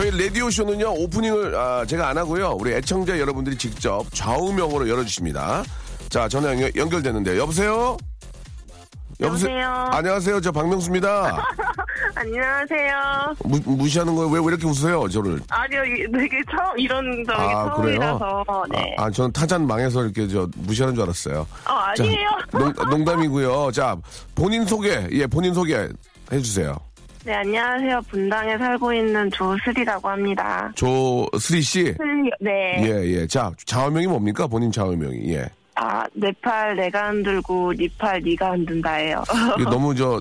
저희 라디오 쇼는요 오프닝을 아, 제가 안 하고요 우리 애청자 여러분들이 직접 좌우명으로 열어주십니다. 자 전화 연결, 연결되는데 여보세요. 여보세요? 안녕하세요. 저 박명수입니다. 안녕하세요. 무, 무시하는 거예요? 왜, 왜 이렇게 웃으세요? 저를. 아니요, 이- 되게 처음, 이런 적이 아, 그래요? 처음이라서, 네. 아, 아, 저는 타잔 망해서 이렇게 저 무시하는 줄 알았어요. 어, 아니에요. 자, 농, 농담이고요. 자, 본인 소개, 예, 본인 소개 해주세요. 네, 안녕하세요. 분당에 살고 있는 조슬이라고 합니다. 조스리 씨. 슬, 네. 예, 예. 자, 좌우명이 뭡니까? 본인 좌우명이. 예. 아, 내 팔 내가 흔들고, 네 팔 네가 흔든다예요. 이게 너무 저,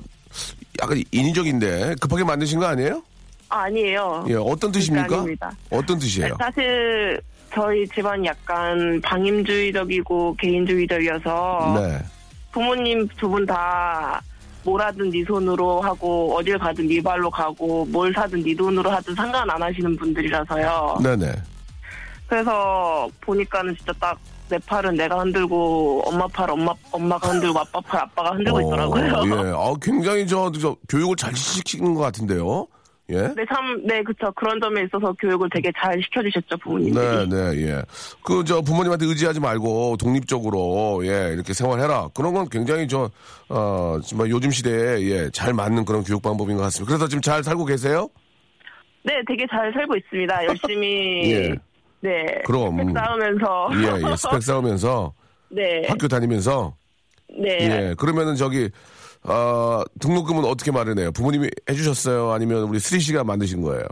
약간 인위적인데 급하게 만드신 거 아니에요? 아, 아니에요. 예, 어떤 뜻입니까? 아닙니다. 어떤 뜻이에요? 사실, 저희 집안이 약간 방임주의적이고 개인주의적이어서, 네. 부모님 두 분 다 뭐라든 네 손으로 하고 어딜 가든 네 발로 가고 뭘 사든 네 돈으로 하든 상관 안 하시는 분들이라서요. 네네. 그래서 보니까는 진짜 딱 내 팔은 내가 흔들고 엄마 팔 엄마 엄마가 흔들고 아빠 팔 아빠가 흔들고 있더라고요. 예. 아, 굉장히 저, 저 교육을 잘 시키는 것 같은데요. 예. 네, 참, 네, 그쵸. 그런 점에 있어서 교육을 되게 잘 시켜주셨죠, 네, 부모님들이. 네, 예. 그, 저, 부모님한테 의지하지 말고, 독립적으로, 예, 이렇게 생활해라. 그런 건 굉장히 저, 어, 정말 요즘 시대에, 예, 잘 맞는 그런 교육 방법인 것 같습니다. 그래서 지금 잘 살고 계세요? 네, 되게 잘 살고 있습니다. 열심히. 예. 네. 그럼. 책 쌓으면서. 예, 예. 스펙 쌓으면서, 네. 학교 다니면서, 네. 예. 그러면은 저기, 어, 등록금은 어떻게 마련해요? 부모님이 해주셨어요? 아니면 우리 스리 씨가 만드신 거예요?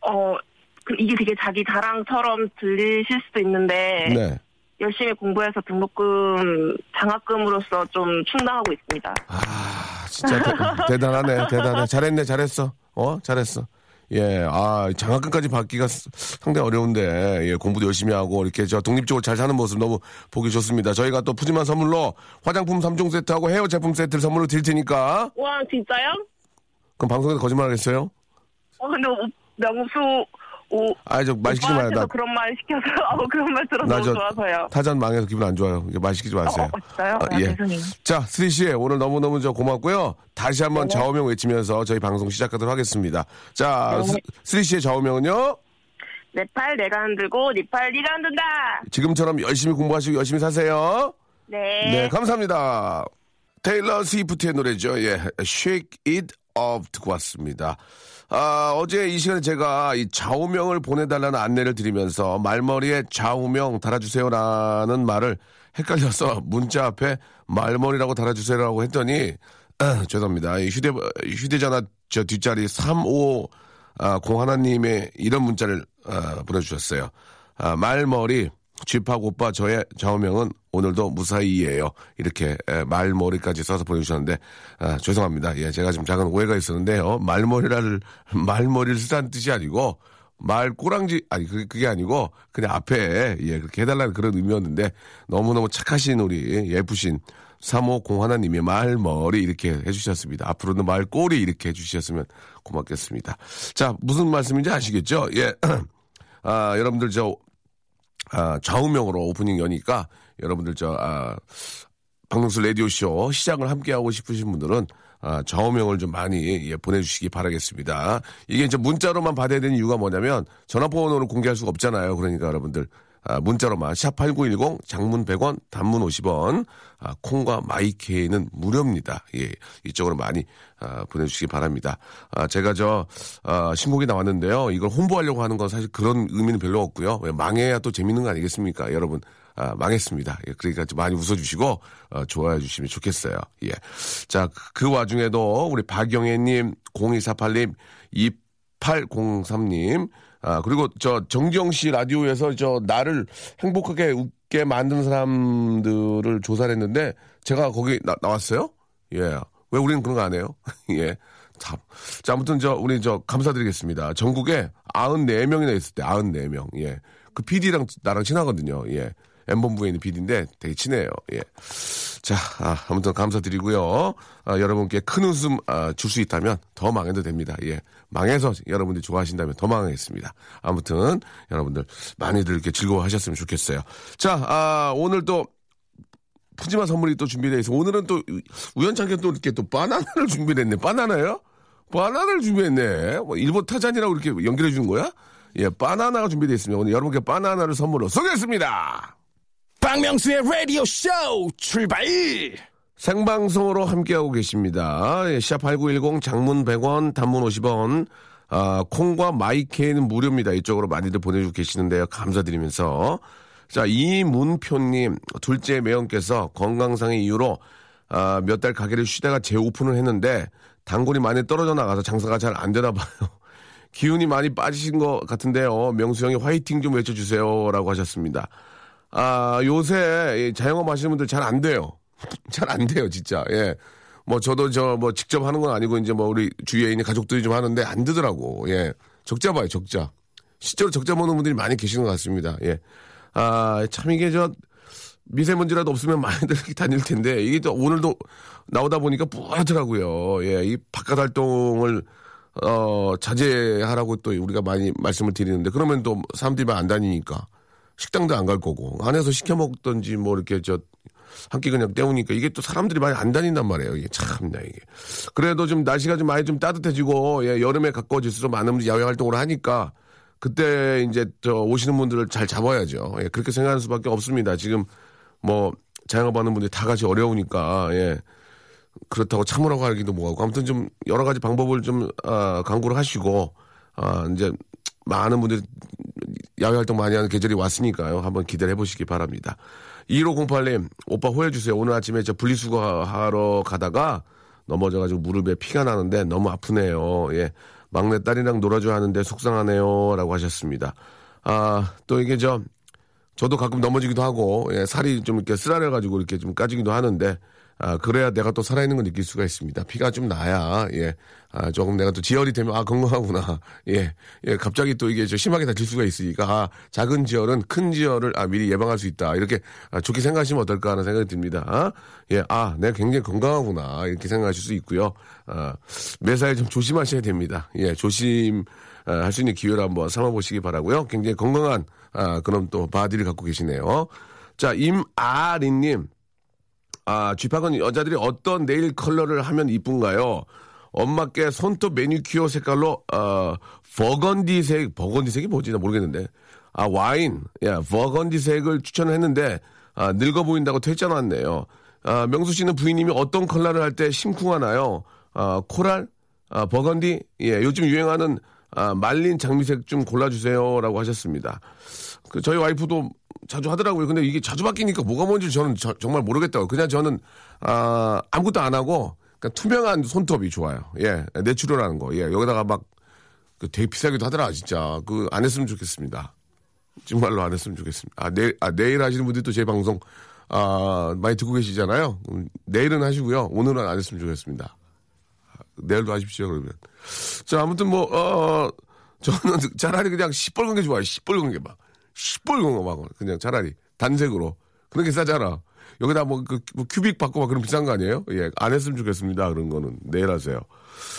어, 그 이게 되게 자기 자랑처럼 들리실 수도 있는데 네. 열심히 공부해서 등록금 장학금으로서 좀 충당하고 있습니다. 아, 진짜 대, 단하네 대단해. 잘했네, 잘했어. 어, 잘했어. 예, 아, 장학금까지 받기가 스- 상당히 어려운데, 예, 공부도 열심히 하고, 이렇게 저 독립적으로 잘 사는 모습 너무 보기 좋습니다. 저희가 또 푸짐한 선물로 화장품 3종 세트하고 헤어 제품 세트를 선물로 드릴 테니까, 와 진짜요? 그럼 방송에서 거짓말 하겠어요? 어 근데 오, 명수 오 아, 저말 시키지 마요. 나, 그런 말 시켜서 어, 그런 말 들어서 나 너무 저 좋아서요. 타잔 망해서 기분 안 좋아요. 말 시키지 마세요. 어, 어, 진짜요? 아, 아, 예. 죄송해요. 자, 스리 씨, 오늘 너무 너무 저 고맙고요. 다시 한번 좌우명 외치면서 저희 방송 시작하도록 하겠습니다. 자, 네. 스, 스리 씨의 좌우명은요? 내 팔 내가 흔들고 네 팔 네가 흔든다. 지금처럼 열심히 공부하시고 열심히 사세요. 네. 네, 감사합니다. 테일러 스위프트의 노래죠. 예, Shake It Off 듣고 왔습니다. 아, 어제 이 시간에 제가 이 좌우명을 보내달라는 안내를 드리면서 말머리에 좌우명 달아주세요라는 말을 헷갈려서 문자 앞에 말머리라고 달아주세요라고 했더니 죄송합니다. 이 휴대 휴대전화 저 뒷자리 35 아, 공하나님의 이런 문자를 아, 보내주셨어요. 아, 말머리 쥐팍 오빠 저의 좌우명은 오늘도 무사히예요. 이렇게 에, 말머리까지 써서 보내주셨는데 아, 죄송합니다. 예, 제가 좀 작은 오해가 있었는데요. 말머리를 말머리를 쓰다는 뜻이 아니고 말 꼬랑지 아니 그게, 그게 아니고 그냥 앞에 예 그렇게 해달라는 그런 의미였는데 너무 너무 착하신 우리 예쁘신 350 하나님의 말머리 이렇게 해주셨습니다. 앞으로는 말꼬리 이렇게 해주셨으면 고맙겠습니다. 자 무슨 말씀인지 아시겠죠? 예. 아, 여러분들 저 아, 좌우명으로 오프닝 여니까 여러분들 저 아, 박명수 라디오 쇼 시작을 함께 하고 싶으신 분들은 아, 좌우명을 좀 많이 예, 보내주시기 바라겠습니다. 이게 이제 문자로만 받아야 되는 이유가 뭐냐면 전화번호를 공개할 수가 없잖아요. 그러니까 여러분들 아, 문자로만 샵8910 장문 100원 단문 50원 아, 콩과 마이케이는 무료입니다. 예, 이쪽으로 많이 아, 보내주시기 바랍니다. 아, 제가 저 아, 신곡이 나왔는데요. 이걸 홍보하려고 하는 건 사실 그런 의미는 별로 없고요. 왜 망해야 또 재밌는 거 아니겠습니까? 여러분 아, 망했습니다. 예, 그러니까 좀 많이 웃어주시고 어, 좋아해 주시면 좋겠어요. 예, 자 그 와중에도 우리 박영애님 0248님 2803님 아, 그리고 저 정경 씨 라디오에서 저 나를 행복하게 웃게 만드는 사람들을 조사를 했는데 제가 거기 나, 나왔어요? 예. 왜 우리는 그런 거 안 해요? 예. 참. 자, 아무튼 저, 우리 저 감사드리겠습니다. 전국에 94명이나 있을 때 94명. 예. 그 PD랑 나랑 친하거든요. 예. M본부에 있는 PD인데 되게 친해요. 예. 자, 아, 아무튼 감사드리고요. 아, 여러분께 큰 웃음 아, 줄수 있다면 더 망해도 됩니다. 예. 망해서 여러분들이 좋아하신다면 더 망하겠습니다. 아무튼 여러분들 많이들 이렇게 즐거워하셨으면 좋겠어요. 자, 아, 오늘 또 푸짐한 선물이 또 준비되어 있어. 오늘은 또 우연찮게 또 이렇게 또 바나나를 준비했네. 바나나요? 바나나를 준비했네. 뭐 일본 타잔이라고 이렇게 연결해 주는 거야? 예, 바나나가 준비되어 있습니다. 오늘 여러분께 바나나를 선물로 쏘겠습니다. 박명수의 라디오 쇼 출발! 생방송으로 함께하고 계십니다. 예, 샵8910 장문 100원, 단문 50원, 아, 콩과 마이케이는 무료입니다. 이쪽으로 많이들 보내주고 계시는데요. 감사드리면서. 자, 이문표님, 둘째 매형께서 건강상의 이유로 아, 몇 달 가게를 쉬다가 재오픈을 했는데 단골이 많이 떨어져 나가서 장사가 잘 안 되나 봐요. 기운이 많이 빠지신 것 같은데요. 명수 형이 화이팅 좀 외쳐주세요. 라고 하셨습니다. 아, 요새 자영업 하시는 분들 잘 안 돼요. 잘 안 돼요, 진짜. 예. 뭐 저도 저 뭐 직접 하는 건 아니고 이제 뭐 우리 주위에 있는 가족들이 좀 하는데 안 되더라고. 예. 적자 봐요, 적자. 실제로 적자 보는 분들이 많이 계시는 것 같습니다. 예. 아, 참 이게 저 미세먼지라도 없으면 많이들 다닐 텐데 이게 또 오늘도 나오다 보니까 뿌옇더라고요. 예. 이 바깥 활동을 어, 자제하라고 또 우리가 많이 말씀을 드리는데 그러면 또 사람들이 안 다니니까 식당도 안 갈 거고 안에서 시켜 먹던지 뭐 이렇게 저 한 끼 그냥 때우니까 이게 또 사람들이 많이 안 다닌단 말이에요. 이게 참나 이게. 그래도 좀 날씨가 좀 많이 좀 따뜻해지고 예, 여름에 가까워질수록 많은 야외 활동을 하니까 그때 이제 저 오시는 분들을 잘 잡아야죠. 예, 그렇게 생각하는 수밖에 없습니다. 지금 뭐 자영업하는 분들이 다 같이 어려우니까 예. 그렇다고 참으라고 하기도 뭐하고 아무튼 좀 여러 가지 방법을 좀 아, 강구를 하시고 아, 이제 많은 분들이 야외 활동 많이 하는 계절이 왔으니까요. 한번 기대를 해보시기 바랍니다. 1508님, 오빠 호해주세요. 오늘 아침에 저 분리수거 하러 가다가 넘어져가지고 무릎에 피가 나는데 너무 아프네요. 예. 막내 딸이랑 놀아줘야 하는데 속상하네요. 라고 하셨습니다. 아, 또 이게 저, 저도 가끔 넘어지기도 하고, 예, 살이 좀 이렇게 쓰라려가지고 이렇게 좀 까지기도 하는데, 아, 그래야 내가 또 살아있는 걸 느낄 수가 있습니다. 피가 좀 나야, 예. 아, 조금 내가 또 지혈이 되면, 아, 건강하구나. 예. 예, 갑자기 또 이게 저 심하게 다칠 수가 있으니까, 아, 작은 지혈은 큰 지혈을, 아, 미리 예방할 수 있다. 이렇게, 아, 좋게 생각하시면 어떨까 하는 생각이 듭니다. 아, 예, 아, 내가 굉장히 건강하구나. 이렇게 생각하실 수 있고요. 아, 매사에 좀 조심하셔야 됩니다. 예, 조심, 아, 할수 있는 기회를 한번 삼아보시기 바라고요 굉장히 건강한, 아, 그럼 또 바디를 갖고 계시네요. 자, 임아리님. 아, 쥐팍은 여자들이 어떤 네일 컬러를 하면 이쁜가요? 엄마께 손톱 매니큐어 색깔로, 어, 버건디색, 버건디색이 뭐지? 나 모르겠는데. 아, 와인, 야, 버건디색을 추천을 했는데, 아, 늙어 보인다고 퇴짜 놨네요. 아, 명수 씨는 부인님이 어떤 컬러를 할 때 심쿵하나요? 아, 코랄? 아, 버건디? 예, 요즘 유행하는, 아, 말린 장미색 좀 골라주세요. 라고 하셨습니다. 그, 저희 와이프도 자주 하더라고요. 근데 이게 자주 바뀌니까 뭐가 뭔지 저는 저- 정말 모르겠다고. 그냥 저는, 아, 아무것도 안 하고, 그냥 투명한 손톱이 좋아요. 예, 내추럴하는 거. 예, 여기다가 막, 그 되게 비싸기도 하더라, 진짜. 그, 안 했으면 좋겠습니다. 정말로 안 했으면 좋겠습니다. 아, 내일, 아, 내일 하시는 분들이 또 제 방송, 아, 많이 듣고 계시잖아요. 음, 내일은 하시고요. 오늘은 안 했으면 좋겠습니다. 아, 내일도 하십시오, 그러면. 자, 아무튼 뭐, 어, 저는 차라리 그냥 시뻘건 게 좋아요. 시뻘건 게 막. 막. 그냥 차라리. 단색으로. 그런 게 싸잖아. 여기다 뭐, 그, 뭐 큐빅 받고 막 그런 비싼 거 아니에요? 예, 안 했으면 좋겠습니다. 그런 거는. 내일 하세요.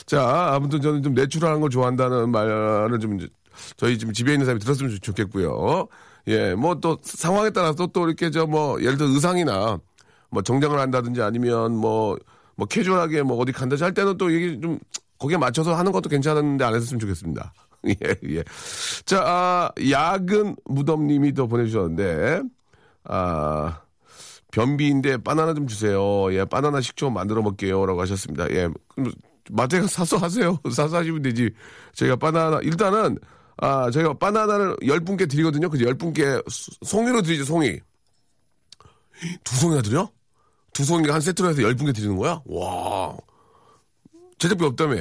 자, 아무튼 저는 좀 내추럴한 걸 좋아한다는 말을 좀 저희 지금 집에 있는 사람이 들었으면 좋- 좋겠고요. 예, 뭐 또 상황에 따라서 또 이렇게 저 뭐 예를 들어 의상이나 뭐 정장을 한다든지 아니면 뭐, 뭐 캐주얼하게 뭐 어디 간다지 할 때는 또 이게 좀 거기에 맞춰서 하는 것도 괜찮은데 안 했으면 좋겠습니다. 예, 예. 자, 아, 야근 무덤님이 또 보내주셨는데, 아, 변비인데 바나나 좀 주세요. 예, 바나나 식초 만들어 먹게요. 라고 하셨습니다. 예, 그럼 마트에 사서 하세요. 사서 하시면 되지. 저희가 바나나, 일단은, 아, 저희가 바나나를 열 분께 드리거든요. 그래서 열 분께 수- 송이로 드리죠, 송이. 두 송이나 드려? 두 송이가 한 세트로 해서 열 분께 드리는 거야? 와. 제작비 없다며.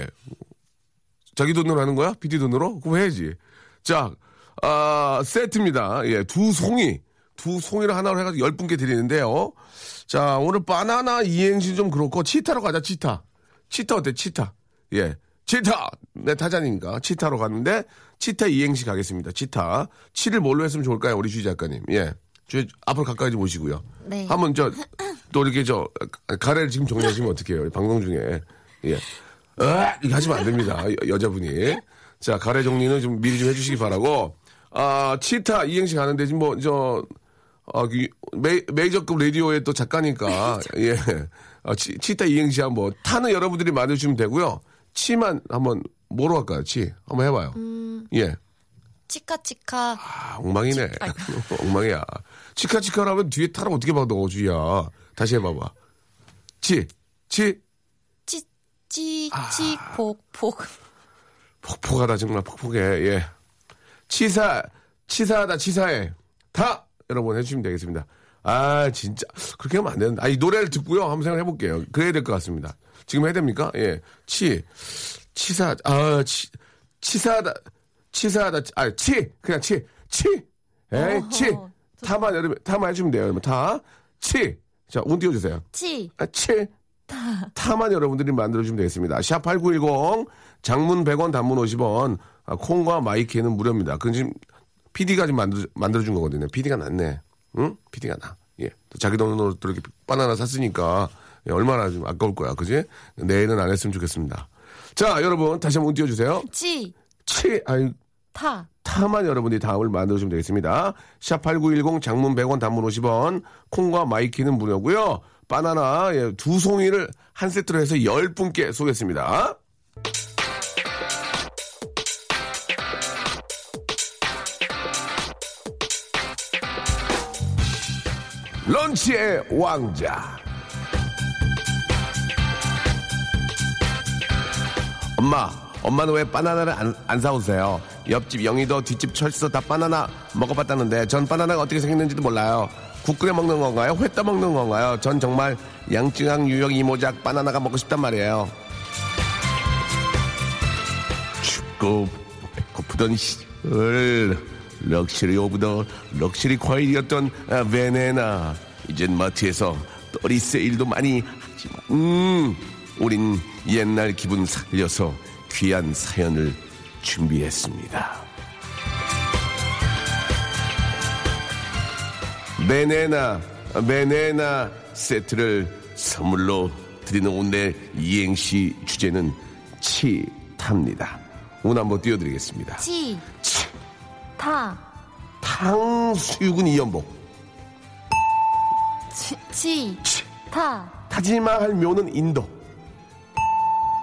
자기 돈으로 하는 거야? PD 돈으로? 그럼 해야지. 자, 아, 세트입니다. 예, 두 송이. 두 송이를 하나로 해가지고 열 분께 드리는데요. 자, 오늘 바나나 이행시 좀 그렇고, 치타로 가자, 치타. 치타 어때, 치타? 예. 치타! 내 타잔이니까. 치타로 갔는데, 치타 이행시 가겠습니다. 치타. 치를 뭘로 했으면 좋을까요, 우리 주희 작가님? 예. 주희, 앞으로 가까이 좀 오시고요. 네. 한번 저, 또 이렇게 저, 가래를 지금 정리하시면 어떡해요, 방송 중에. 예. 아, 이거 하시면 안 됩니다. 여, 자분이 자, 가래 정리는 좀 미리 좀 해주시기 바라고. 아, 치타 이행시 가는데 지금 뭐, 저, 아, 그 메, 메이저급 라디오의 또 작가니까, 예. 아, 치, 치타 이행시 한번, 타는 여러분들이 만드시면 되고요. 치만 한번, 뭐로 할까요, 치? 한번 해봐요. 예. 치카치카 아, 엉망이네. 엉망이야. 치카치카라면 뒤에 타랑 어떻게 받아, 주희야. 다시 해봐봐. 치, 치, 찌찌찌 폭폭. 폭폭하다 정말 폭폭해 예. 치사 치사하다 치사해. 다! 여러분 해주시면 되겠습니다. 아 진짜. 그렇게 하면 안 되는데. 아이 노래를 듣고요. 한번 생각해 볼게요. 그래야 될 것 같습니다. 지금 해야 됩니까? 예 치 치사 아 치, 치사하다 치사하다 아 치! 그냥 치 치! 에이 치! 타만 여러분 타만 해주면 돼요 여러분. 타 치 자 운 띄워주세요. 치. 아, 치. 타만 여러분들이 만들어주면 되겠습니다. 샵8910 장문 100원 단문 50원 아, 콩과 my K는 무료입니다. 그건 지금 PD가 지금 만들어, 만들어준 거거든요. PD가 낫네. 응? PD가 나. 예. 또 자기 돈으로 또 이렇게 바나나 샀으니까 예, 얼마나 좀 아까울 거야. 그지? 내일은 안 했으면 좋겠습니다. 자, 여러분 다시 한번 띄워주세요. 치 치, 아이, 타 타만 여러분들이 다음을 만들어주시면 되겠습니다. 샵8910 장문 100원 단문 50원 콩과 my K는 무료고요. 바나나 예, 두 송이를 한 세트로 해서 10분께 쏘겠습니다. 런치의 왕자 엄마, 엄마는 왜 바나나를 안, 안 사오세요? 옆집 영희도 뒷집 철수 다 바나나 먹어봤다는데 전 바나나가 어떻게 생겼는지도 몰라요. 국 끓여 먹는 건가요? 회 떠 먹는 건가요? 전 정말 양증항 유역 이모작 바나나가 먹고 싶단 말이에요. 춥고 배고프던 시절 luxury of the luxury 과일이었던 아, 바나나 이젠 마트에서 떨이 세일도 많이 하지만 음 우린 옛날 기분 살려서 귀한 사연을 준비했습니다. 바나나 바나나 세트를 선물로 드리는 오늘 이행시 주제는 치탑니다. 오늘 한번 띄워드리겠습니다. 치 치. 타 탕수육은 이연복. 치, 치, 치. 타, 타지마할 묘는 인도.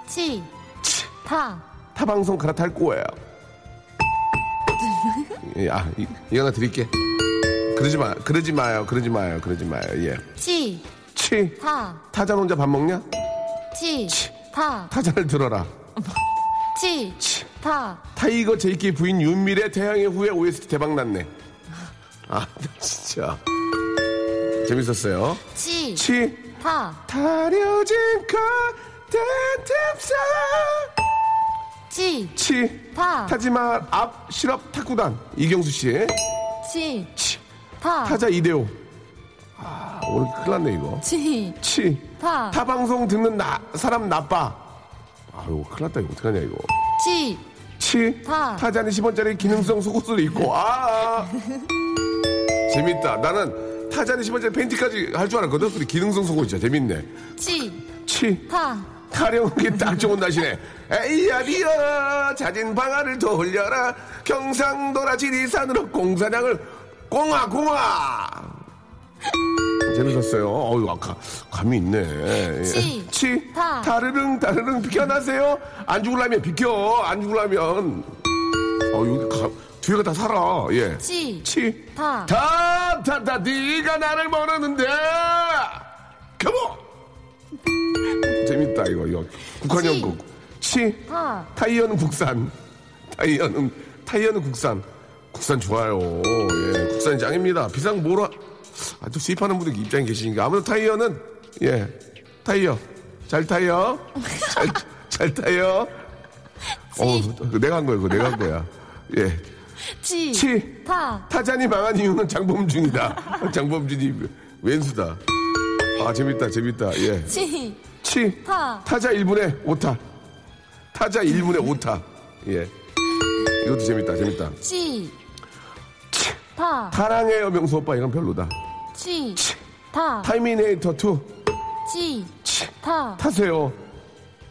치, 치. 타, 타방송 갈아탈 거예요. 예, 아, 이, 이거 하나 드릴게. 그러지 마, 그러지 마요, 그러지 마요, 그러지 마요, 예. 치, 치. 타, 타잔 혼자 밥 먹냐? 치, 치. 타, 타잔을 들어라. 치, 치. 타, 타이거 JK 부인 윤미래 태양의 후예 OST 대박 났네. 아, 진짜. 재밌었어요. 치, 치. 타, 타려진 커튼 틈사. 치, 치. 타, 타지마 앞 실업 탁구단 이경수 씨. 치, 치. 타, 타자 이대호. 아, 오늘 큰일 났네, 이거. 치, 치. 타, 타 방송 듣는 나, 사람 나빠. 아유, 큰일 났다, 이거. 어떡하냐, 이거. 치, 치. 타. 타자는 10원짜리 기능성 속옷을 입고, 아. 아. 재밌다. 나는 타자는 10원짜리 팬티까지 할 줄 알았거든. 근데 기능성 속옷이야. 재밌네. 치, 치. 타, 타령하기 딱 좋은 날씨네. 에이야, 리어. 자진 방아를 돌려라. 경상도라 지리산으로 공사장을 공아, 공아. 재밌었어요. 어유 아까 감이 있네. 예. 치, 치, 타. 타르릉, 타르릉 비켜나세요. 안 죽을라면 비켜. 안 죽을라면. 어, 여기 가, 뒤에가 다 살아. 예. 치. 치. 타. 다, 다, 다, 네가 나를 모르는데. 컴온! 재밌다, 이거. 이거. 국한 치. 연극. 치. 타. 타이어는 국산. 타이어는, 타이어는 국산. 국산 좋아요. 예, 국산이 짱입니다. 거 뭐라. 아, 또 수입하는 분들 입장에 계시니까. 아무래도 타이어는, 예, 타이어. 잘 타요. 잘, 잘 타요. 어, 내가 한 거야, 그거 내가 한 거야. 예. 치. 치. 타. 타잔이 망한 이유는 장범준이다. 장범준이 왼수다. 아, 재밌다, 재밌다. 예. 치. 치. 타. 타자 1분에 5타. 타자 1분에 5타. 예. 이것도 재밌다, 재밌다. 치. 타. 사랑해요, 명수 오빠. 이건 별로다. 치. 타. 타이미네이터 2. 치. 치. 타. 타세요.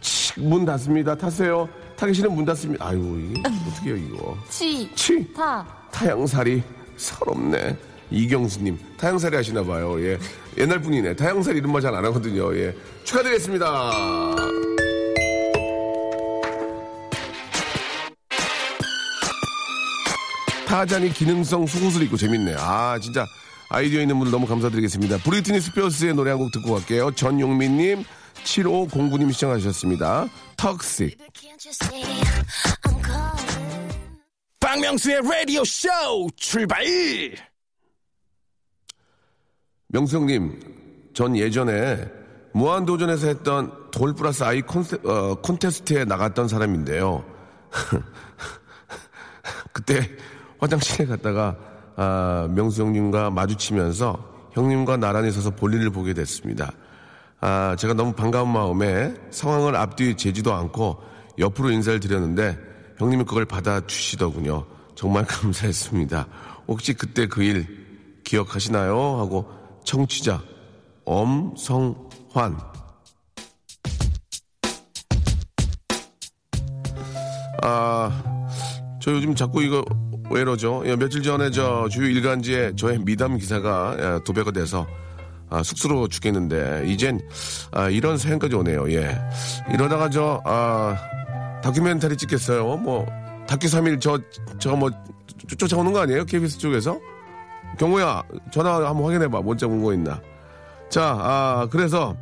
치. 문 닫습니다. 타세요. 타기 싫으면 문 닫습니다. 아유, 이게 어떻게 해요, 이거. 치. 치. 타. 타양살이 서럽네. 이경수님 타양살이 하시나 봐요. 예. 옛날 분이네. 타양살이 이런 말 잘 안 하거든요. 예. 축하드리겠습니다. 타잔이 기능성 속옷을 입고 재밌네. 아 진짜 아이디어 있는 분들 너무 감사드리겠습니다. 브리트니 스피어스의 노래 한 곡 듣고 갈게요. 전용민님, 7509님 시청하셨습니다. 턱식. 박명수의 라디오 쇼 출발! 명수형님, 전 예전에 무한도전에서 했던 돌 플러스 아이 콘세, 어, 콘테스트에 나갔던 사람인데요. 그때 화장실에 갔다가 아, 명수 형님과 마주치면서 형님과 나란히 서서 볼일을 보게 됐습니다. 아, 제가 너무 반가운 마음에 상황을 앞뒤 재지도 않고 옆으로 인사를 드렸는데 형님이 그걸 받아주시더군요. 정말 감사했습니다. 혹시 그때 그 일 기억하시나요? 하고 청취자 엄성환 아, 저 요즘 자꾸 이거 왜 이러죠? 예, 며칠 전에 저 주요 일간지에 저의 미담 기사가 예, 도배가 돼서 아, 쑥스러워 죽겠는데 이젠 아, 이런 사연까지 오네요. 예, 이러다가 저 아, 다큐멘터리 찍겠어요. 뭐 다큐 3일 저 저 뭐 쫓아오는 거 아니에요? KBS 쪽에서 경호야 전화 한번 확인해봐. 문자 온거 있나? 자, 아, 그래서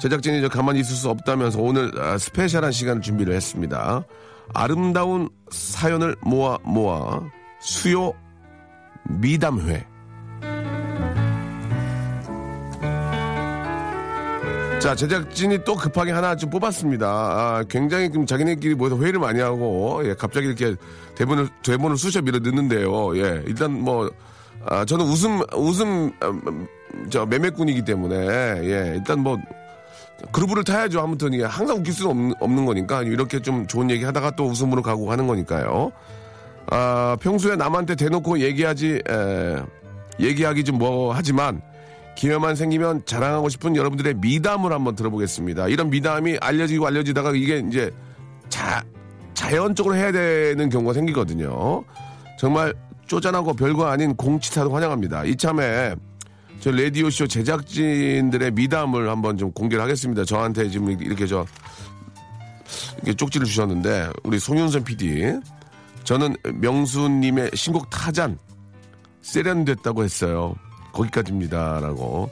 제작진이 저 가만히 있을 수 없다면서 오늘 아, 스페셜한 시간을 준비를 했습니다. 아름다운 사연을 모아 모아 수요 미담회. 자, 제작진이 또 급하게 하나 좀 뽑았습니다. 아, 굉장히 좀 자기네끼리 모여서 회의를 많이 하고, 예, 갑자기 이렇게 대본을, 대본을 쑤셔 밀어 넣는데요. 예, 일단 뭐, 아, 저는 웃음, 웃음, 음, 저, 매매꾼이기 때문에, 예, 일단 뭐, 그루브를 타야죠. 아무튼 이게 항상 웃길 수는 없는, 없는 거니까 이렇게 좀 좋은 얘기 하다가 또 웃음으로 가고 하는 거니까요. 아, 평소에 남한테 대놓고 얘기하지, 에, 얘기하기 좀 뭐 하지만 기회만 생기면 자랑하고 싶은 여러분들의 미담을 한번 들어보겠습니다. 이런 미담이 알려지고 알려지다가 이게 이제 자, 자연적으로 해야 되는 경우가 생기거든요. 정말 쪼잔하고 별거 아닌 공치사도 환영합니다. 이참에 저 라디오 쇼 제작진들의 미담을 한번 좀 공개를 하겠습니다. 저한테 지금 이렇게 저, 이렇게 쪽지를 주셨는데, 우리 송윤선 PD. 저는 명수님의 신곡 타잔, 세련됐다고 했어요. 거기까지입니다. 라고.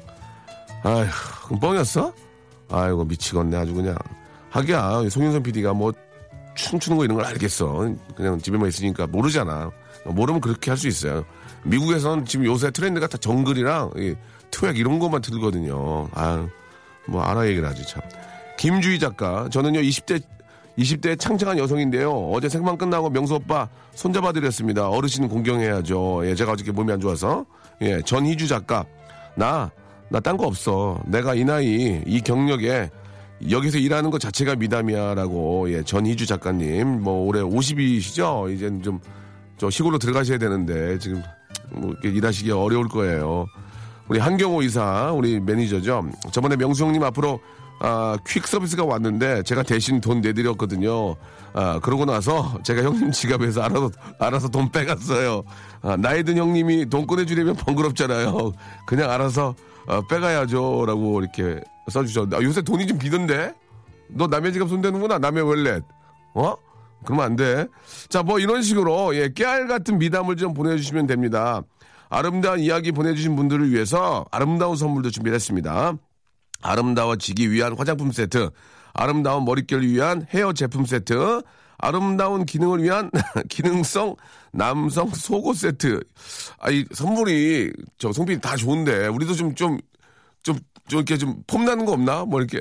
아휴, 뻥이었어? 아이고, 미치겠네. 아주 그냥. 하기야, 송윤선 PD가 뭐, 춤추는 거 이런 걸 알겠어. 그냥 집에만 있으니까 모르잖아. 모르면 그렇게 할 수 있어요. 미국에서는 지금 요새 트렌드가 다 정글이랑 이 트랙 이런 것만 들거든요. 아, 뭐 알아 얘기를 하지 참. 김주희 작가, 저는요 20대 20대 창창한 여성인데요. 어제 생방 끝나고 명수 오빠 손잡아 드렸습니다. 어르신 공경해야죠. 예, 제가 어저께 몸이 안 좋아서. 예, 전희주 작가, 나, 나 딴 거 없어. 내가 이 나이, 이 경력에 여기서 일하는 것 자체가 미담이야 라고 예, 전희주 작가님 뭐 올해 50이시죠? 이젠 좀 저 시골로 들어가셔야 되는데 지금 뭐 일하시기 어려울 거예요. 우리 한경호 이사 우리 매니저죠. 저번에 명수 형님 앞으로 아, 퀵 서비스가 왔는데 제가 대신 돈 내드렸거든요. 아, 그러고 나서 제가 형님 지갑에서 알아서 알아서 돈 빼갔어요. 아, 나이 든 형님이 돈 꺼내주려면 번거롭잖아요. 그냥 알아서 어, 빼가야죠 라고 이렇게 써주셨는데 아, 요새 돈이 좀 비던데? 너 남의 지갑 손대는구나 남의 월렛. 어? 그러면 안 돼. 자, 뭐 이런 식으로 예, 깨알 같은 미담을 좀 보내주시면 됩니다. 아름다운 이야기 보내주신 분들을 위해서 아름다운 선물도 준비했습니다. 아름다워지기 위한 화장품 세트, 아름다운 머릿결을 위한 헤어 제품 세트, 아름다운 기능을 위한 기능성 남성 속옷 세트. 아, 이 선물이 저 성빈이 다 좋은데 우리도 좀좀 좀 좀 이렇게 좀 폼나는 거 없나? 뭐 이렇게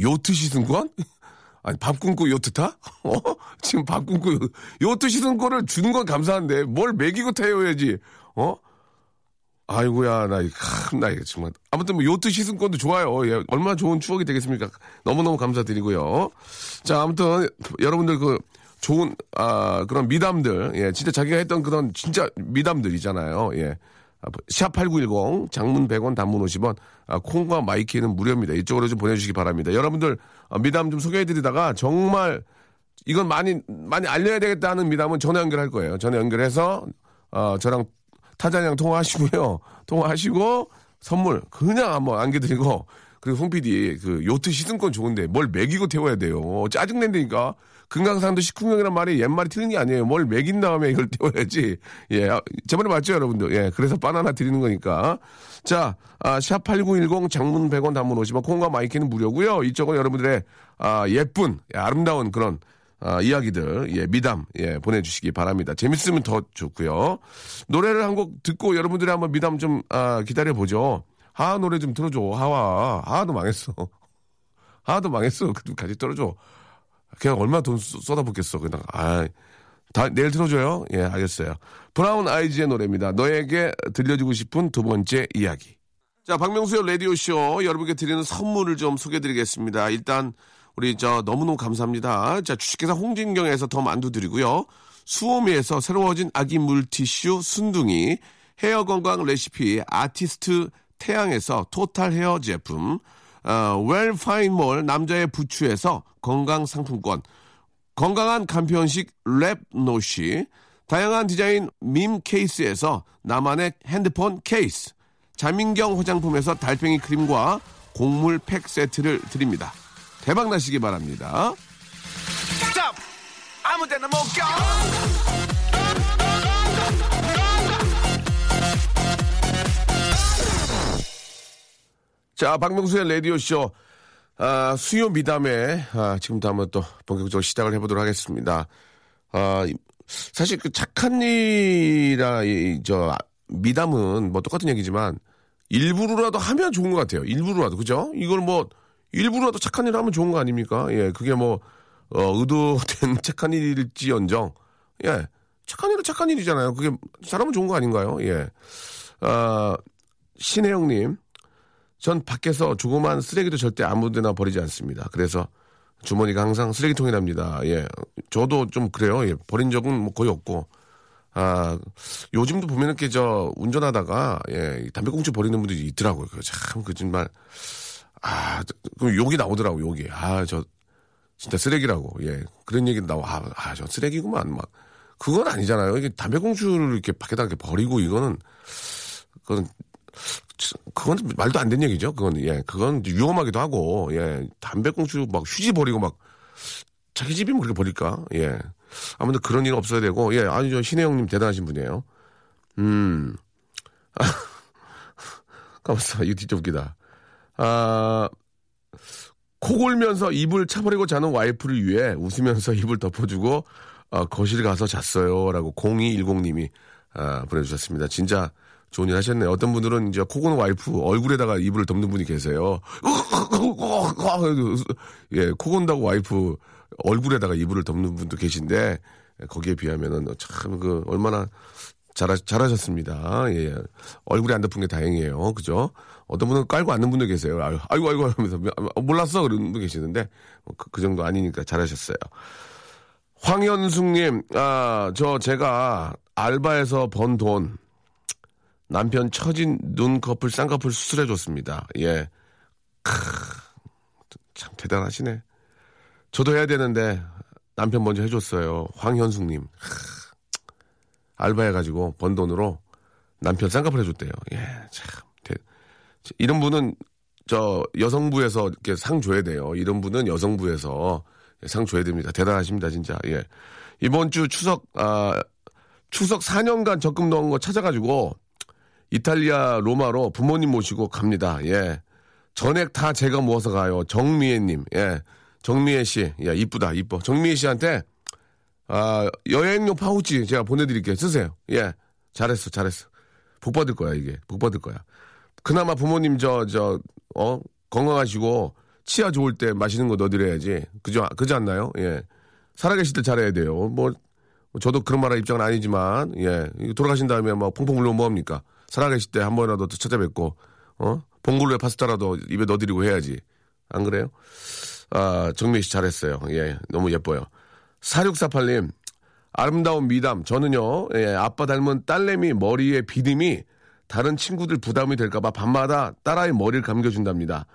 요트 시승권? 아니 밥 굶고 요트 타? 어? 지금 밥 굶고 요- 요트 시승권을 주는 건 감사한데 뭘 먹이고 태워야지. 어? 아이고야 나 참나 이거 정말 아무튼 뭐 요트 시승권도 좋아요. 예, 얼마나 좋은 추억이 되겠습니까? 너무너무 감사드리고요. 자 아무튼 여러분들 그 좋은 아 그런 미담들 예 진짜 자기가 했던 그런 진짜 미담들이잖아요. 예. 샵8910 장문 100원 단문 50원 아, 콩과 my K는 무료입니다. 이쪽으로 좀 보내주시기 바랍니다. 여러분들 아, 미담 좀 소개해드리다가 정말 이건 많이 많이 알려야 되겠다는 미담은 전화 연결할 거예요. 전화 연결해서 어, 저랑 타자냥 통화하시고요. 통화하시고 선물 그냥 한번 안겨드리고 그리고 홍 PD 그 요트 시승권 좋은데 뭘 먹이고 태워야 돼요. 짜증 낸다니까. 금강산도 식후경이란 말이 옛말이 틀린 게 아니에요. 뭘 먹인 다음에 이걸 태워야지. 예, 아, 제 말이 맞죠, 여러분들? 예, 그래서 바나나 드리는 거니까. 자, 아, 샵8910 장문 100원 단문 50원 콩과 my K는 무료고요. 이쪽은 여러분들의 아, 예쁜 예, 아름다운 그런 아, 이야기들, 예, 미담, 예, 보내주시기 바랍니다. 재밌으면 더 좋고요. 노래를 한 곡 듣고 여러분들이 한번 미담 좀, 아, 기다려보죠. 하하 노래 좀 틀어줘. 하와. 하하도 망했어. 하하도 망했어. 그 같이 틀어줘. 그냥 얼마 돈 쏟- 쏟아붓겠어. 그냥, 아, 다, 내일 틀어줘요. 예, 알겠어요. 브라운 아이즈의 노래입니다. 너에게 들려주고 싶은 두 번째 이야기. 자, 박명수의 라디오쇼 여러분께 드리는 선물을 좀 소개해드리겠습니다. 일단, 우리 저 너무너무 감사합니다. 자, 주식회사 홍진경에서 더 만두 드리고요. 수오미에서 새로워진 아기 물티슈 순둥이, 헤어 건강 레시피 아티스트 태양에서 토탈 헤어 제품, 어, 웰파인몰 남자의 부추에서 건강 상품권, 건강한 간편식 랩노시, 다양한 디자인 밈 케이스에서 나만의 핸드폰 케이스, 자민경 화장품에서 달팽이 크림과 곡물 팩 세트를 드립니다. 대박 나시기 바랍니다. 아무데나 못 가. 자, 박명수의 라디오쇼, 아, 수요 미담에, 아, 지금부터 한번 또 본격적으로 시작을 해보도록 하겠습니다. 아, 이- 사실 그 착한 일이라, 이, 저, 아, 미담은 뭐 똑같은 얘기지만, 일부러라도 하면 좋은 것 같아요. 일부러라도, 그죠? 이걸 뭐, 일부러라도 착한 일을 하면 좋은 거 아닙니까? 예, 그게 뭐, 어, 의도된 착한 일일지언정, 예, 착한 일은 착한 일이잖아요. 그게 사람은 좋은 거 아닌가요? 예. 아, 신혜영님, 전 밖에서 조그만 쓰레기도 절대 아무데나 버리지 않습니다. 그래서 주머니가 항상 쓰레기통이랍니다. 예. 저도 좀 그래요. 예. 버린 적은 뭐 거의 없고. 아, 요즘도 보면 이렇게 저 운전하다가 예, 담배꽁초 버리는 분들이 있더라고요. 그 참, 그 정말 아, 그 욕이 나오더라고, 욕이. 아, 저 진짜 쓰레기라고. 예. 그런 얘기 나와. 아, 아, 저 쓰레기구만. 막. 그건 아니잖아요. 이게 담배꽁초를 이렇게 밖에다 이렇게 버리고 이거는 그건 그건 말도 안 되는 얘기죠. 그건 예, 그건 위험하기도 하고 예, 담배꽁초 막 휴지 버리고 막 자기 집이면 그렇게 버릴까? 예, 아무튼 그런 일 없어야 되고 예, 아니 저 신혜영님 대단하신 분이에요. 음, 가만있어 이거 진짜 웃기다. 아, 코 골면서 이불 차버리고 자는 와이프를 위해 웃으면서 이불 덮어주고 어, 거실 가서 잤어요라고 0210님이 아, 보내주셨습니다. 진짜 좋은 일 하셨네요. 어떤 분들은 이제 코 고는 와이프 얼굴에다가 이불을 덮는 분이 계세요. 예, 코 곤다고 와이프 얼굴에다가 이불을 덮는 분도 계신데 거기에 비하면은 참 그 얼마나 잘하, 잘하셨습니다. 예. 얼굴에 안 덮은 게 다행이에요. 그죠? 어떤 분은 깔고 앉는 분도 계세요. 아유, 아이고, 아이고, 하면서, 아, 몰랐어. 그런 분도 계시는데, 그, 그 정도 아니니까 잘하셨어요. 황현숙님, 아, 저 제가 알바에서 번 돈, 남편 처진 눈꺼풀, 쌍꺼풀 수술해줬습니다. 예. 크, 참 대단하시네. 저도 해야 되는데, 남편 먼저 해줬어요. 황현숙님. 알바해가지고 번 돈으로 남편 쌍꺼풀 해줬대요. 예, 참. 대- 이런 분은 저 여성부에서 이렇게 상 줘야 돼요. 이런 분은 여성부에서 상 줘야 됩니다. 대단하십니다, 진짜. 예. 이번 주 추석, 아, 추석 4년간 적금 넣은 거 찾아가지고 이탈리아 로마로 부모님 모시고 갑니다. 예. 전액 다 제가 모아서 가요. 정미애님, 예. 정미애 씨, 야, 이쁘다, 이뻐. 정미애 씨한테, 아, 여행용 파우치 제가 보내드릴게요. 쓰세요. 예. 잘했어, 잘했어. 복 받을 거야, 이게. 복 받을 거야. 그나마 부모님 저, 저, 어, 건강하시고, 치아 좋을 때 마시는 거 넣어드려야지. 그죠, 그지 않나요? 예. 살아계실 때 잘해야 돼요. 뭐, 저도 그런 말할 입장은 아니지만, 예. 돌아가신 다음에 막 펑펑 울면 뭐합니까? 살아계실 때 한 번이라도 더 찾아뵙고, 어? 봉골레 파스타라도 입에 넣어드리고 해야지. 안 그래요? 아, 정민 씨 잘했어요. 예. 너무 예뻐요. 4648님, 아름다운 미담. 저는요, 예, 아빠 닮은 딸내미 머리에 비듬이 다른 친구들 부담이 될까봐 밤마다 딸아이 머리를 감겨준답니다.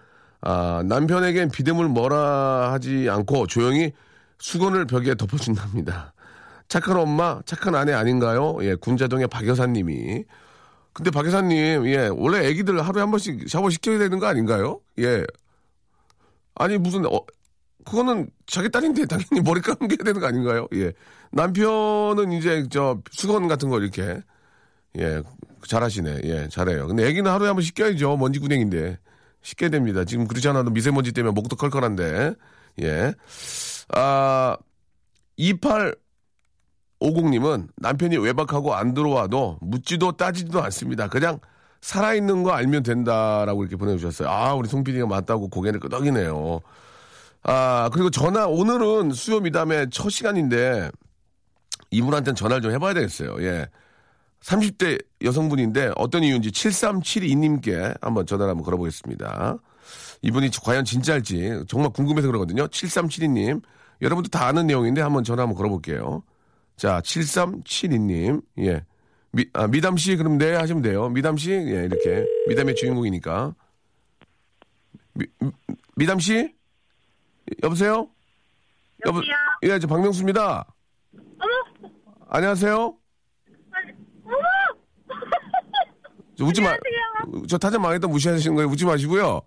아, 남편에겐 비듬을 뭐라 하지 않고 조용히 수건을 벽에 덮어준답니다. 착한 엄마, 착한 아내 아닌가요? 예, 군자동의 박 여사님이. 근데 박 여사님, 예, 원래 애기들 하루에 한 번씩 샤워 시켜야 되는 거 아닌가요? 예. 아니, 무슨, 어, 그거는 자기 딸인데 당연히 머리 감겨야 되는 거 아닌가요? 예. 남편은 이제 저 수건 같은 거 이렇게, 예, 잘하시네. 예, 잘해요. 근데 애기는 하루에 한 번 씻겨야죠. 먼지구덩인데. 씻게 됩니다. 지금 그렇지 않아도 미세먼지 때문에 목도 컬컬한데. 예. 아, 2850님은 남편이 외박하고 안 들어와도 묻지도 따지지도 않습니다. 그냥 살아있는 거 알면 된다라고 이렇게 보내주셨어요. 아, 우리 송 PD가 맞다고 고개를 끄덕이네요. 아, 그리고 전화, 오늘은 수요 미담의 첫 시간인데 이분한테는 전화를 좀 해봐야 되겠어요. 예. 30대 여성분인데 어떤 이유인지 7372님께 한번 전화를 한번 걸어보겠습니다. 이분이 과연 진짜일지 정말 궁금해서 그러거든요. 7372님. 여러분도 다 아는 내용인데 한번 전화 한번 걸어볼게요. 자, 7372님. 예. 미, 아, 미담 씨, 그럼 네 하시면 돼요. 미담 씨, 예, 이렇게. 미담의 주인공이니까. 미, 미담 씨? 여보세요? 여보, 예, 저 박명수입니다. 어머, 안녕하세요? 어머! 저 웃지 마. 저 타자 망했다 무시하시는 거예요. 웃지 마시고요.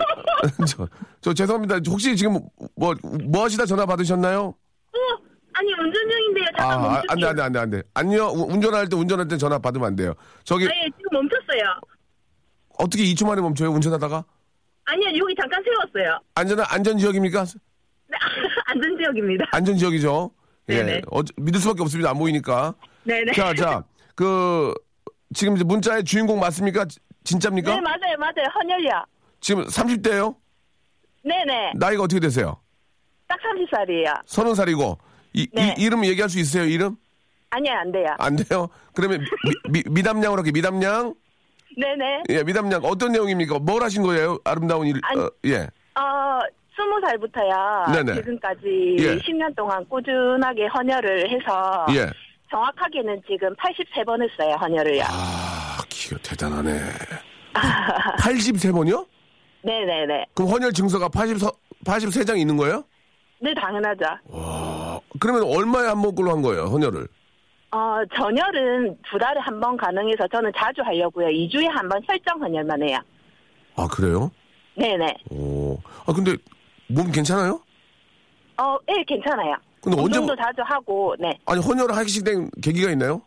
저, 저 죄송합니다. 혹시 지금 뭐, 뭐 하시다 전화 받으셨나요? 어, 아니 운전 중인데요. 아, 잠깐 아, 멈출게요. 안 돼, 안 돼, 안 돼, 안 돼. 아니요. 우- 운전할 때, 운전할 때 전화 받으면 안 돼요. 저기, 아, 예, 지금 멈췄어요. 어떻게 2초 만에 멈춰요? 운전하다가? 아니요, 여기 잠깐 세웠어요. 안전, 안전 지역입니까? 네, 안전 지역입니다. 안전 지역이죠. 예. 네네. 어, 믿을 수밖에 없습니다. 안 보이니까. 네네. 자, 자, 그, 지금 이제 문자의 주인공 맞습니까? 지- 진짜입니까? 네, 맞아요, 맞아요. 헌혈이야. 지금 30대요? 네네. 나이가 어떻게 되세요? 딱 30살이에요. 서른 살이고. 이, 네. 이, 이름 얘기할 수 있어요, 이름? 아니요, 안 돼요. 안 돼요? 그러면 미, 미, 담양으로 할게요, 미담양? 네네. 예, 미담양. 어떤 내용입니까? 뭘 하신 거예요? 아름다운 일, 아니, 어, 예. 어, 20살부터요. 네네. 지금까지 예. 10년 동안 꾸준하게 헌혈을 해서 예. 정확하게는 지금 83번 했어요, 헌혈을요. 아, 기가 대단하네. 83번이요? 네네네. 그럼 헌혈 증서가 80, 83장 있는 거예요? 네, 당연하죠. 그러면 얼마에 한번 걸로 한 거예요, 헌혈을? 어, 전혈은 두 달에 한 번 가능해서 저는 자주 하려고요. 2주에 한 번 혈장 헌혈만 해요. 아, 그래요? 네네. 오. 아, 근데 몸 괜찮아요? 어, 예, 괜찮아요. 근데 언제, 운동도 자주 하고, 네. 아니, 헌혈을 하시게 된 계기가 있나요?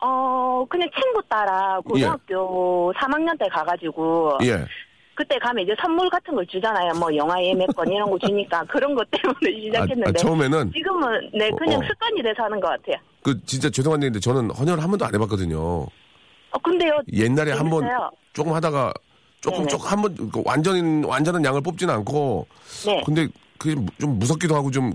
어, 그냥 친구 따라 고등학교 3학년 때 가가지고, 예. 그때 가면 이제 선물 같은 걸 주잖아요. 뭐 영화 예매권 이런 거 주니까 그런 것 때문에 아, 시작했는데. 아, 처음에는 지금은 네 그냥 어, 어. 습관이 돼서 하는 것 같아요. 그 진짜 죄송한 얘기인데 저는 헌혈 한 번도 안 해봤거든요. 어 근데요. 옛날에 한 번. 조금 하다가 조금 네네. 조금 한번 그 완전 완전한 양을 뽑지는 않고 네. 근데 그게 좀 무섭기도 하고 좀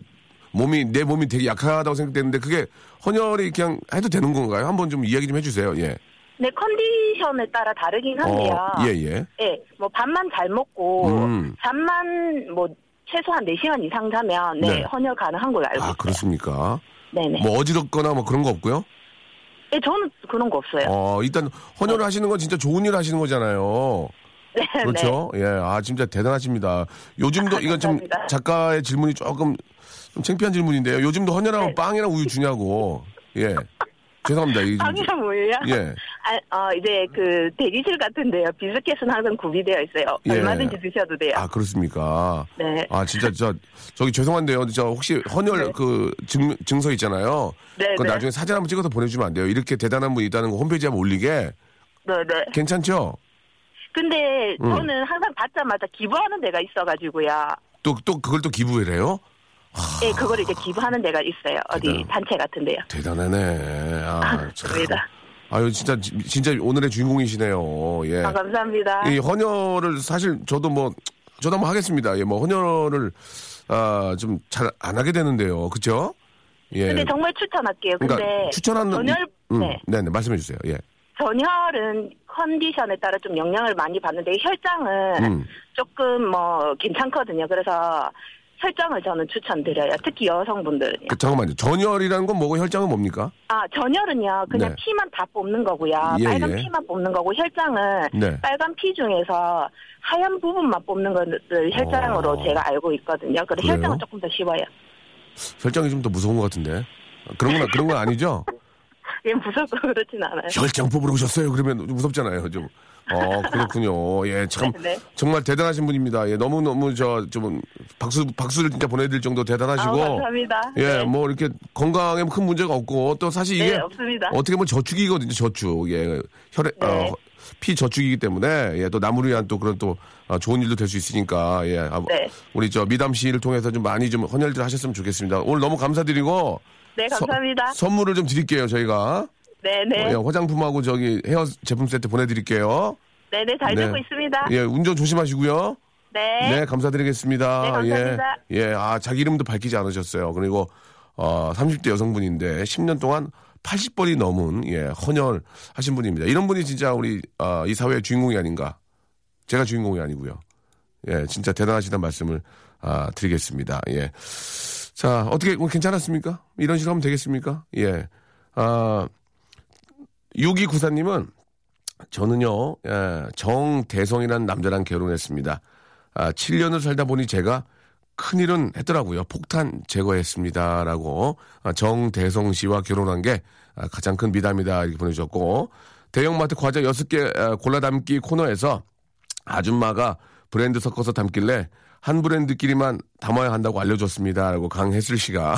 몸이 내 몸이 되게 약하다고 생각되는데 그게 헌혈이 그냥 해도 되는 건가요? 한번 좀 이야기 좀 해주세요. 예. 네 컨디션에 따라 다르긴 한데요. 어, 예 예. 예, 뭐 밥만 잘 먹고 음. 잠만 뭐 최소한 4시간 이상 자면 네, 네. 헌혈 가능한 걸로 알고 아 있어요. 그렇습니까? 네 네. 뭐 어지럽거나 뭐 그런 거 없고요. 예, 저는 그런 거 없어요. 어 일단 헌혈을 하시는 건 진짜 좋은 일 하시는 거잖아요. 네, 그렇죠. 예, 아 진짜 대단하십니다. 요즘도 아, 이건 좀. 작가의 질문이 조금 좀 창피한 질문인데요. 요즘도 헌혈하면 네. 빵이랑 우유 주냐고. 예. 죄송합니다. 이, 방이가 뭐예요? 예. 아, 어, 이제 그 대기실 같은데요. 비스켓은 항상 구비되어 있어요. 예. 얼마든지 드셔도 돼요. 아, 그렇습니까? 네. 아, 진짜, 저, 저기 죄송한데요. 저 혹시 헌혈 네. 그 증, 증서 있잖아요. 네, 그거 네. 나중에 사진 한번 찍어서 보내주면 안 돼요. 이렇게 대단한 분 있다는 거 홈페이지에 한번 올리게. 네네. 괜찮죠? 근데 음. 저는 항상 받자마자 기부하는 데가 있어가지고요. 또, 또 그걸 또 기부를 해요? 예, 그걸 이제 기부하는 데가 있어요. 어디 대단. 단체 같은데요. 대단하네. 아, 참. 그렇습니다. 아유, 진짜, 진짜 오늘의 주인공이시네요. 예. 아, 감사합니다. 이 헌혈을 사실 저도 뭐, 저도 한번 하겠습니다. 예, 뭐, 헌혈을, 아, 좀 잘 안 하게 되는데요. 그죠? 예. 근데 정말 추천할게요. 근데 그러니까 추천하는 전혈 음, 네. 네, 네, 말씀해 주세요. 예. 전혈은 컨디션에 따라 좀 영향을 많이 받는데 혈장은 음. 조금 뭐 괜찮거든요. 그래서 혈장을 저는 추천드려요. 특히 여성분들은요. 그, 잠깐만요. 전혈이라는 건 뭐고 혈장은 뭡니까? 아 전혈은요 그냥 네. 피만 다 뽑는 거고요. 예, 빨간 예. 피만 뽑는 거고 혈장은 네. 빨간 피 중에서 하얀 부분만 뽑는 것을 혈장으로 어. 제가 알고 있거든요. 그래서 그래요? 혈장은 조금 더 쉬워요. 혈장이 좀 더 무서운 것 같은데. 그런 건, 그런 건 아니죠? 예, 무섭고 그렇진 않아요. 혈장 뽑으러 오셨어요? 그러면 좀 무섭잖아요. 좀. 어, 그렇군요. 예, 참. 네. 정말 대단하신 분입니다. 예, 너무너무 저, 좀, 박수, 박수를 진짜 보내드릴 정도 대단하시고. 아, 감사합니다. 예, 네. 뭐 이렇게 건강에 큰 문제가 없고 또 사실 이게 네, 없습니다. 어떻게 보면 저축이거든요, 저축. 예. 혈액, 네. 어, 피 저축이기 때문에 예, 또 나무를 위한 또 그런 또 아, 좋은 일도 될 수 있으니까 예. 아, 네. 우리 저 미담 씨를 통해서 좀 많이 좀 헌혈들 하셨으면 좋겠습니다. 오늘 너무 감사드리고 네, 감사합니다. 서- 선물을 좀 드릴게요, 저희가. 네, 네. 예, 화장품하고 저기 헤어 제품 세트 보내드릴게요. 네, 네, 잘 네. 듣고 있습니다. 예, 운전 조심하시고요. 네. 네, 감사드리겠습니다. 네, 감사합니다. 예, 예, 아, 자기 이름도 밝히지 않으셨어요. 그리고, 어, 30대 여성분인데, 10년 동안 80번이 넘은, 예, 헌혈 하신 분입니다. 이런 분이 진짜 우리, 아, 이 사회의 주인공이 아닌가. 제가 주인공이 아니고요. 예, 진짜 대단하시다는 말씀을, 아, 드리겠습니다. 예. 자, 어떻게, 뭐 괜찮았습니까? 이런 식으로 하면 되겠습니까? 예. 아, 6294님은 저는요, 예, 정대성이라는 남자랑 결혼했습니다. 아, 7년을 살다 보니 제가 큰일은 했더라고요. 폭탄 제거했습니다. 라고 아, 정대성 씨와 결혼한 게 아, 가장 큰 미담이다. 이렇게 보내주셨고 대형마트 과자 6개 아, 골라 담기 코너에서 아줌마가 브랜드 섞어서 담길래 한 브랜드끼리만 담아야 한다고 알려줬습니다. 라고 강혜슬 씨가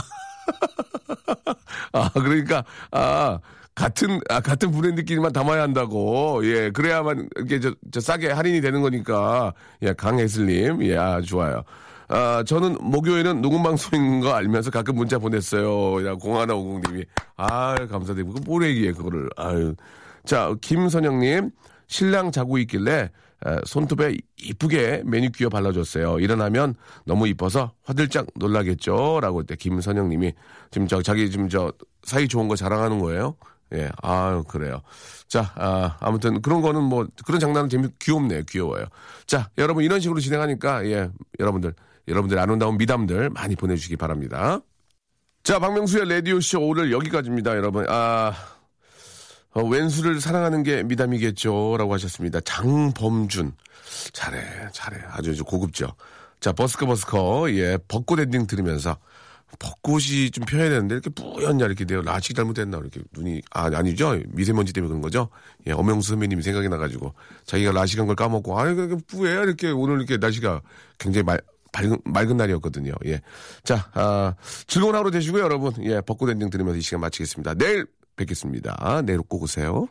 아, 그러니까, 아, 같은, 아, 같은 브랜드끼리만 담아야 한다고. 예, 그래야만, 이렇게 저, 저 싸게 할인이 되는 거니까. 예, 강혜슬님. 예, 아, 좋아요. 아, 저는 목요일은 녹음 방송인 거 알면서 가끔 문자 보냈어요. 야, 0150님이. 아, 감사드리고. 그뭘 얘기해, 그거를. 아유. 자, 김선영님. 신랑 자고 있길래 에, 손톱에 이쁘게 매니큐어 발라줬어요. 일어나면 너무 이뻐서 화들짝 놀라겠죠? 라고 때 김선영님이 지금 저 자기 지금 저 사이 좋은 거 자랑하는 거예요. 예, 아유 그래요. 자, 아, 아무튼 그런 거는 뭐 그런 장난은 재미 귀엽네요, 귀여워요. 자, 여러분 이런 식으로 진행하니까 예, 여러분들 여러분들 아름다운 미담들 많이 보내주시기 바랍니다. 자, 박명수의 라디오 쇼 오늘 여기까지입니다, 여러분. 아. 어, 왼수를 사랑하는 게 미담이겠죠. 라고 하셨습니다. 장범준. 잘해, 잘해. 아주, 아주 고급죠. 자, 버스커 버스커. 예, 벚꽃 엔딩 들으면서 벚꽃이 좀 펴야 되는데 이렇게 뿌였냐 이렇게 돼요. 라식 잘못했나 이렇게 눈이 아 아니죠 미세먼지 때문에 그런 거죠. 예 엄영수 선배님이 생각이 나가지고 자기가 라식한 걸 까먹고 아 이거 뿌야 이렇게 오늘 이렇게 날씨가 굉장히 말, 맑은, 맑은 날이었거든요. 예. 자, 아, 즐거운 하루 되시고요, 여러분. 예, 벚꽃 엔딩 들으면서 이 시간 마치겠습니다. 내일 뵙겠습니다. 내일 꼭 오세요.